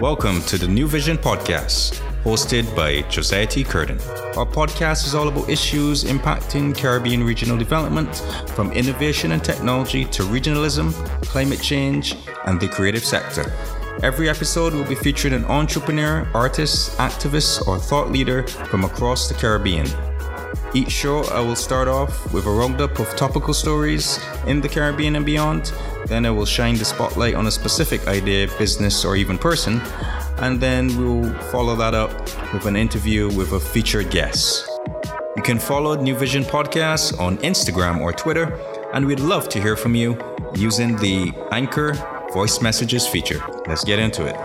Welcome to the New Vision Podcast, hosted by Josiah T. Curtin. Our podcast is all about issues impacting Caribbean regional development, from innovation and technology to regionalism, climate change, and the creative sector. Every episode will be featuring an entrepreneur, artist, activist, or thought leader from across the Caribbean. Each show, I will start off with a roundup of topical stories in the Caribbean and beyond. Then I will shine the spotlight on a specific idea, business, or even person, and then we'll follow that up with an interview with a featured guest. You can follow New Vision Podcast on Instagram or Twitter, and we'd love to hear from you using the Anchor voice messages feature. Let's get into it.